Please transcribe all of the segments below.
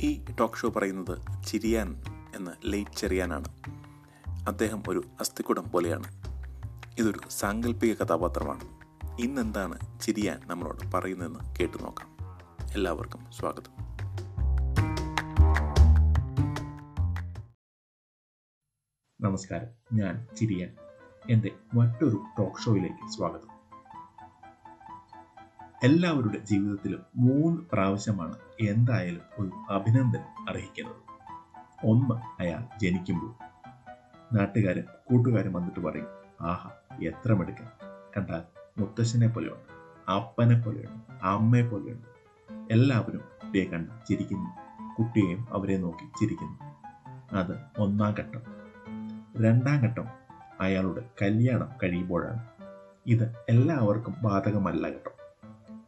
ഈ talk show പറയുന്നത് ചിരിയാൻ എന്ന ലേറ്റ് ചെറിയാനാണ്. അദ്ദേഹം ഒരു അസ്ഥിക്കുടം പോലെയാണ്. ഇതൊരു സാങ്കല്പിക കഥാപാത്രമാണ്. ഇന്നെന്താണ് ചിരിയാൻ നമ്മളോട് പറയുന്നതെന്ന് കേട്ടു നോക്കാം. എല്ലാവർക്കും സ്വാഗതം. നമസ്കാരം. ഞാൻ ചിരിയാൻ. എന്റെ മറ്റൊരു ടോക്ക് ഷോയിലേക്ക് സ്വാഗതം. എല്ലാവരുടെ ജീവിതത്തിലും മൂന്ന് പ്രാവശ്യമാണ് എന്തായാലും ഒരു അഭിനന്ദനം അർഹിക്കുന്നത്. ഒന്ന് അയാൾ ജനിക്കുമ്പോൾ. നാട്ടുകാരും കൂട്ടുകാരും വന്നിട്ട് പറയും ആഹാ എത്ര മെടുക്കൻ കണ്ടാൽ മുത്തശ്ശനെ പോലെയുണ്ട് അപ്പനെ പോലെയുണ്ട് അമ്മയെ പോലെയുണ്ട്. എല്ലാവരും കുട്ടിയെ കണ്ട് ചിരിക്കുന്നു. കുട്ടിയെയും അവരെ നോക്കി ചിരിക്കുന്നു. അത് ഒന്നാം ഘട്ടം. രണ്ടാം ഘട്ടം അയാളുടെ കല്യാണം കഴിയുമ്പോഴാണ്. ഇത് എല്ലാവർക്കും ബാധകമല്ല കേട്ടോ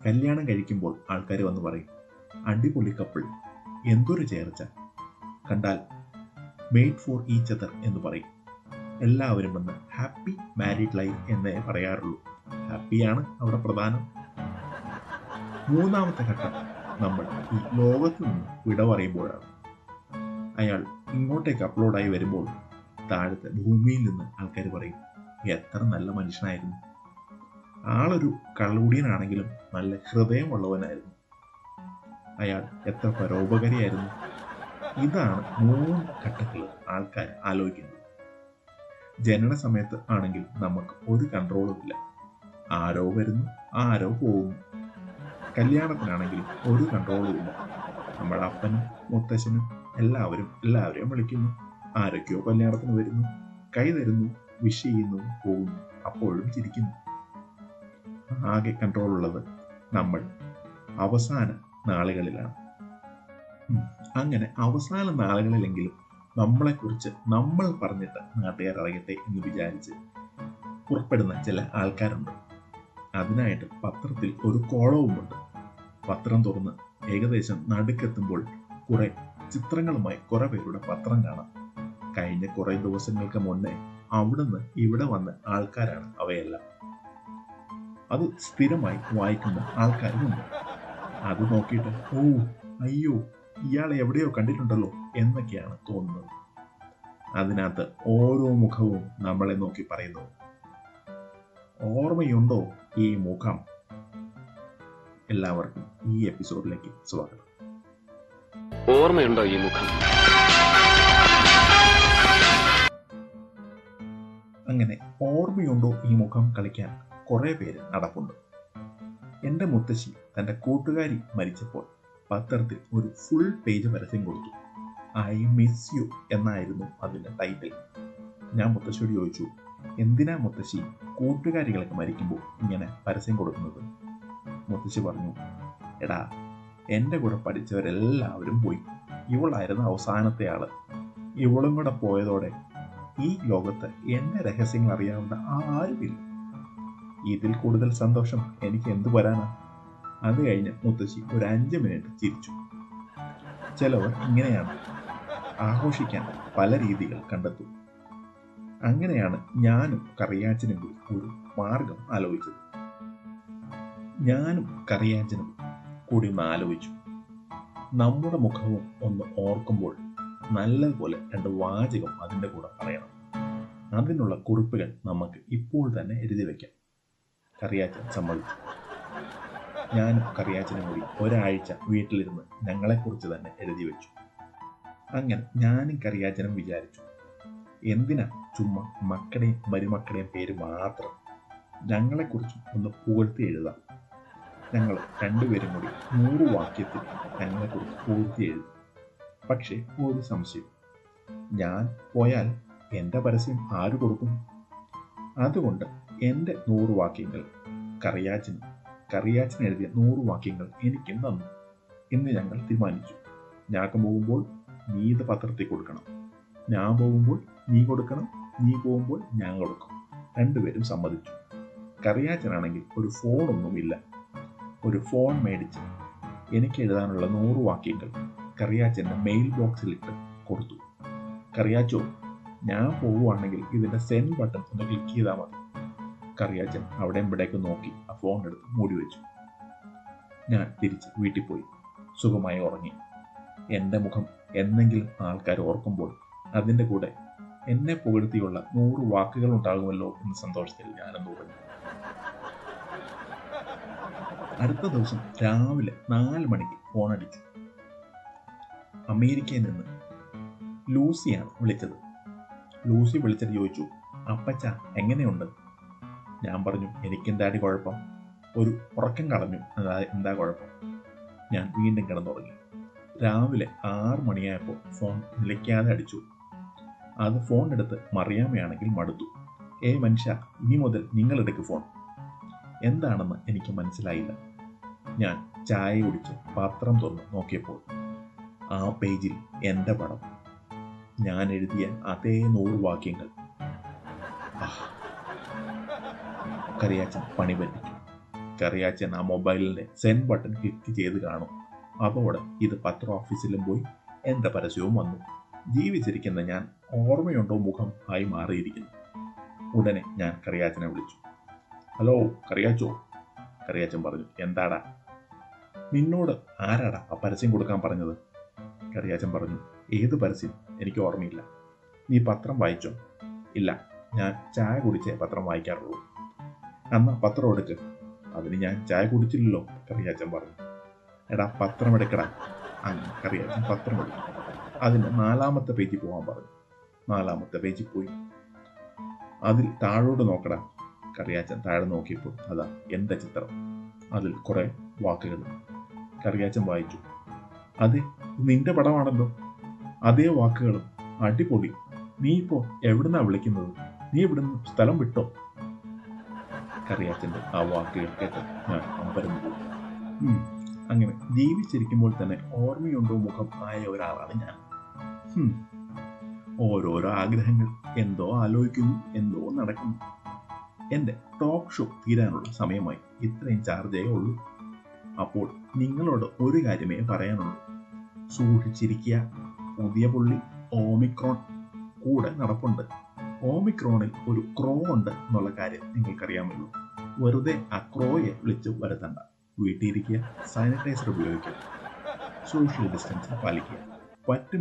കല്യാണം കഴിക്കുമ്പോൾ ആൾക്കാർ വന്ന് പറയും അടിപൊളി കപ്പിൾ എന്തൊരു ചേർച്ച. കണ്ടാൽ മെയ്ഡ് ഫോർ ഈച്ച് അതർ എന്ന് പറയും. എല്ലാവരും വന്ന് ഹാപ്പി മാരീഡ് ലൈഫ് എന്നേ പറയാറുള്ളൂ. ഹാപ്പിയാണ് അവിടെ പ്രധാനം. മൂന്നാമത്തെ ഘട്ടം നമ്മൾ ഈ ലോകത്ത് നിന്ന് വിട പറയുമ്പോഴാണ്. അയാൾ ഇങ്ങോട്ടേക്ക് അപ്ലോഡായി വരുമ്പോൾ താഴത്തെ ഭൂമിയിൽ നിന്ന് ആൾക്കാർ പറയും എത്ര നല്ല മനുഷ്യനായിരുന്നു. ആളൊരു കള്ളുടിയനാണെങ്കിലും നല്ല ഹൃദയമുള്ളവനായിരുന്നു. അയാൾ എത്ര പരോപകാരിയായിരുന്നു. ഇതാണ് മൂന്ന് ഘട്ടത്തിൽ ആൾക്കാർ ആലോചിക്കുന്നത്. ജനന സമയത്ത് ആണെങ്കിൽ നമുക്ക് ഒരു കൺട്രോളും ഇല്ല. ആരോ വരുന്നു ആരോ പോകുന്നു. കല്യാണത്തിനാണെങ്കിലും ഒരു കൺട്രോളും ഇല്ല. നമ്മുടെ അപ്പനും മുത്തശ്ശനും എല്ലാവരും എല്ലാവരെയും വിളിക്കുന്നു. ആരൊക്കെയോ കല്യാണത്തിന് വരുന്നു കൈ തരുന്നു വിഷ് ചെയ്യുന്നു പോകുന്നു അപ്പോഴും ചിരിക്കുന്നു. ആകെ കൺട്രോൾ ഉള്ളത് നമ്മൾ അവസാന നാളുകളിലാണ്. അങ്ങനെ അവസാന നാളുകളിലെങ്കിലും നമ്മളെക്കുറിച്ച് നമ്മൾ പറഞ്ഞിട്ട് നാട്ടുകാർ അറിയട്ടെ എന്ന് വിചാരിച്ച് പുറപ്പെടുന്ന ചില ആൾക്കാരുണ്ട്. അതിനായിട്ട് പത്രത്തിൽ ഒരു കോളവുമുണ്ട്. പത്രം തുറന്ന് ഏകദേശം നടുക്കെത്തുമ്പോൾ കുറെ ചിത്രങ്ങളുമായി കുറെ പേരുടെ പത്രം കാണാം. കഴിഞ്ഞ കുറെ ദിവസങ്ങൾക്ക് മുന്നേ അവിടുന്ന് ഇവിടെ വന്ന ആൾക്കാരാണ് അവയെല്ലാം. അത് സ്ഥിരമായി വായിക്കുന്ന ആൾക്കാരുമുണ്ട്. അത് നോക്കിയിട്ട് ഓ അയ്യോ ഇയാളെ എവിടെയോ കണ്ടിട്ടുണ്ടല്ലോ എന്നൊക്കെയാണ് തോന്നുന്നത്. അതിനകത്ത് ഓരോ മുഖവും നമ്മളെ നോക്കി പറയുന്നു. ഓർമ്മയുണ്ടോ ഈ മുഖം? എല്ലാവർക്കും ഈ എപ്പിസോഡിലേക്ക് സ്വാഗതം. ഓർമ്മയുണ്ടോ ഈ മുഖം? അങ്ങനെ ഓർമ്മയുണ്ടോ ഈ മുഖം കളിക്കാൻ? കുറെ പേര് നടപ്പുണ്ട്. എന്റെ മുത്തശ്ശി തന്റെ കൂട്ടുകാരി മരിച്ചപ്പോൾ പത്രത്തിൽ ഒരു ഫുൾ പേജ് പരസ്യം കൊടുത്തു. ഐ മിസ് യു എന്നായിരുന്നു അതിന്റെ ടൈറ്റിൽ ഞാൻ മുത്തശ്ശിയോട് ചോദിച്ചു എന്തിനാ മുത്തശ്ശി കൂട്ടുകാരികളൊക്കെ മരിക്കുമ്പോൾ ഇങ്ങനെ പരസ്യം കൊടുക്കുന്നത്? മുത്തശ്ശി പറഞ്ഞു എടാ എന്റെ കൂടെ പഠിച്ചവരെല്ലാവരും പോയി. ഇവളായിരുന്നു അവസാനത്തെ ആൾ. ഇവളും കൂടെ പോയതോടെ ഈ ലോകത്ത് എന്റെ രഹസ്യങ്ങൾ അറിയാവുന്ന ആരുമില്ല. ഇതിൽ കൂടുതൽ സന്തോഷം എനിക്ക് എന്തു വരാനാ? അത് കഴിഞ്ഞ് മുത്തശ്ശി ഒരു അഞ്ച് മിനിറ്റ് ചിരിച്ചു. ചിലവർ ഇങ്ങനെയാണ്. ആഘോഷിക്കാൻ പല രീതികൾ കണ്ടെത്തും. അങ്ങനെയാണ് ഞാനും കറിയാച്ചനും കൂടി ഒരു മാർഗം ആലോചിച്ചത്. ഞാനും കറിയാച്ചനും കൂടി ഒന്ന് ആലോചിച്ചു. നമ്മുടെ മുഖവും ഒന്ന് ഓർക്കുമ്പോൾ നല്ലതുപോലെ രണ്ട് വാചകം അതിന്റെ കൂടെ പറയണം. അതിനുള്ള കുറിപ്പുകൾ നമുക്ക് ഇപ്പോൾ തന്നെ എഴുതി വയ്ക്കാം കറിയാച്ചൻ സമ്മതിച്ചു. ഞാനും കറിയാച്ചനും കൂടി ഒരാഴ്ച വീട്ടിലിരുന്ന് ഞങ്ങളെക്കുറിച്ച് തന്നെ എഴുതി വെച്ചു. അങ്ങനെ ഞാനും കറിയാച്ചനും വിചാരിച്ചു എന്തിനാ ചുമ്മാ മക്കളുടെയും മരുമക്കളുടെയും പേര് മാത്രം ഞങ്ങളെക്കുറിച്ചും ഒന്ന് പുകഴ്ത്തി എഴുതാം? ഞങ്ങൾ രണ്ടുപേരും കൂടി നൂറ് വാക്യത്തിൽ ഞങ്ങളെക്കുറിച്ച് പൂർത്തി എഴുതി. പക്ഷേ ഒരു സംശയം ഞാൻ പോയാൽ എന്റെ പരസ്യം ആര് കൊടുക്കും? അതുകൊണ്ട് എന്റെ നൂറ് വാക്യങ്ങൾ കറിയാച്ചൻ കറിയാച്ചൻ എഴുതിയ നൂറ് വാക്യങ്ങൾ എനിക്കും തന്നു എന്ന് ഞങ്ങൾ തീരുമാനിച്ചു. ഞാൻ പോകുമ്പോൾ നീ ഇത് പത്രത്തിൽ കൊടുക്കണം. ഞാൻ പോകുമ്പോൾ നീ കൊടുക്കണം നീ പോകുമ്പോൾ ഞാൻ കൊടുക്കും. രണ്ടുപേരും സമ്മതിച്ചു. കറിയാച്ചനാണെങ്കിൽ ഒരു ഫോണൊന്നുമില്ല. ഒരു ഫോൺ മേടിച്ച് എനിക്ക് എഴുതാനുള്ള നൂറ് വാക്യങ്ങൾ കറിയാച്ചന്റെ മെയിൽ ബോക്സിലിട്ട് കൊടുത്തു. കറിയാച്ചോ ഞാൻ പോവുകയാണെങ്കിൽ ഇതിന്റെ സെൻഡ് ബട്ടൺ ഒന്ന് ക്ലിക്ക് ചെയ്താൽ മതി. കറിയാച്ചൻ അവിടെ ഇവിടേക്ക് നോക്കി ആ ഫോൺ എടുത്ത് മൂടി വെച്ചു. ഞാൻ തിരിച്ച് വീട്ടിൽ പോയി. സുഖമായി ഉറങ്ങി. എന്റെ മുഖം എന്നെങ്കിലും ആൾക്കാർ ഓർക്കുമ്പോൾ അതിന്റെ കൂടെ എന്നെ പുകഴ്ത്തിയുള്ള നൂറ് വാക്കുകൾ ഉണ്ടാകുമല്ലോ എന്ന സന്തോഷത്തിൽ ഞാനെന്ന് പറഞ്ഞു അടുത്ത ദിവസം രാവിലെ നാല് മണിക്ക് ഫോൺ അടിച്ചു. അമേരിക്കയിൽ നിന്ന് ലൂസിയാണ് വിളിച്ചത്. ലൂസി വിളിച്ചിട്ട് ചോദിച്ചു അപ്പച്ച എങ്ങനെയുണ്ട്? ഞാൻ പറഞ്ഞു എനിക്കെന്താടി കുഴപ്പം? ഒരു ഉറക്കം കളഞ്ഞു. അതാ എന്താ കുഴപ്പം? ഞാൻ വീണ്ടും കിടന്നുറങ്ങി. രാവിലെ ആറ് മണിയായപ്പോൾ ഫോൺ നിലയ്ക്കാതെ അടിച്ചു. അത് ഫോൺ എടുത്ത് മറിയാമയാണെങ്കിൽ മടുത്തു. ഏ മനുഷ്യ ഇനി മുതൽ നിങ്ങൾ എടുക്ക് ഫോൺ. എന്താണെന്ന് എനിക്ക് മനസ്സിലായില്ല. ഞാൻ ചായ കുടിച്ച് പാത്രം തുറന്ന് നോക്കിയപ്പോൾ ആ പേജിൽ എന്റെ പടം. ഞാൻ എഴുതിയ അതേ നൂറ് വാക്യങ്ങൾ. ആഹ്. കറിയാച്ചൻ പണി പറ്റിക്കും. കറിയാച്ചൻ ആ മൊബൈലിന്റെ സെൻഡ് ബട്ടൺ ക്ലിക്ക് ചെയ്ത് കാണും. അതോടെ ഇത് പത്ര ഓഫീസിലും പോയി എന്റെ പരസ്യവും വന്നു. ജീവിച്ചിരിക്കുന്ന ഞാൻ ഓർമ്മയുണ്ടോ മുഖം ആയി മാറിയിരിക്കുന്നു. ഉടനെ ഞാൻ കറിയാച്ചനെ വിളിച്ചു. ഹലോ കറിയാച്ചോ? കറിയാച്ചൻ പറഞ്ഞു എന്താടാ? നിന്നോട് ആരാടാ ആ പരസ്യം കൊടുക്കാൻ പറഞ്ഞത്? കറിയാച്ചൻ പറഞ്ഞു ഏത് പരസ്യം? എനിക്ക് ഓർമ്മയില്ല. നീ പത്രം വായിച്ചോ? ഇല്ല ഞാൻ ചായ കുടിച്ചേ പത്രം വായിക്കാറുള്ളൂ. എന്നാ പത്രം എടുക്ക്. അതിന് ഞാൻ ചായ കുടിച്ചില്ലല്ലോ കറിയാച്ചൻ പറഞ്ഞു. എടാ പത്രം എടുക്കടാ. അങ്ങനെ കറിയാച്ചൻ പത്രം എടുക്കും അതിന് നാലാമത്തെ പേജിൽ പോകാൻ പറഞ്ഞു. നാലാമത്തെ പേജിൽ പോയി. അതിൽ താഴോട്ട് നോക്കടാ. കറിയാച്ചൻ താഴെ നോക്കിയപ്പോൾ അതാ എന്റെ ചിത്രം. അതിൽ കുറെ വാക്കുകൾ. കറിയാച്ചൻ വായിച്ചു. അതെ നിന്റെ പടമാണല്ലോ. അതേ വാക്കുകളും അടിപൊളി. നീ ഇപ്പോ എവിടുന്നാ വിളിക്കുന്നത്? നീ ഇവിടുന്ന് സ്ഥലം വിട്ടോ? കറിയാച്ചന്റെ ആ വാക്കുകൾ കേട്ട് ഞാൻ അങ്ങനെ ജീവിച്ചിരിക്കുമ്പോൾ തന്നെ ഓർമ്മയുണ്ടോ മുഖം ആയ ഒരാളാണ് ഞാൻ? ഓരോരോ ആഗ്രഹങ്ങൾ എന്തോ ആലോചിക്കുന്നു എന്തോ നടക്കുന്നു. എന്റെ ടോക്ക് ഷോ തീരാനുള്ള സമയമായി. ഇത്രയും ചാർജേ ഉള്ളൂ. അപ്പോൾ നിങ്ങളോട് ഒരു കാര്യമേ പറയാനുള്ളൂ. സൂക്ഷിച്ചിരിക്കുക. പുതിയ പുള്ളി ഓമിക്രോൺ കൂടെ നടപ്പുണ്ട്. ഓമിക്രോണിൽ ഒരു ക്രോ ഉണ്ട് എന്നുള്ള കാര്യം നിങ്ങൾക്കറിയാമല്ലോ. വെറുതെ അക്രോയെ ക്രോയെ വിളിച്ച് വരുത്തണ്ട. വീട്ടിലിരിക്കുക സാനിറ്റൈസർ ഉപയോഗിക്കുക സോഷ്യൽ ഡിസ്റ്റൻസ് പാലിക്കുക. പറ്റും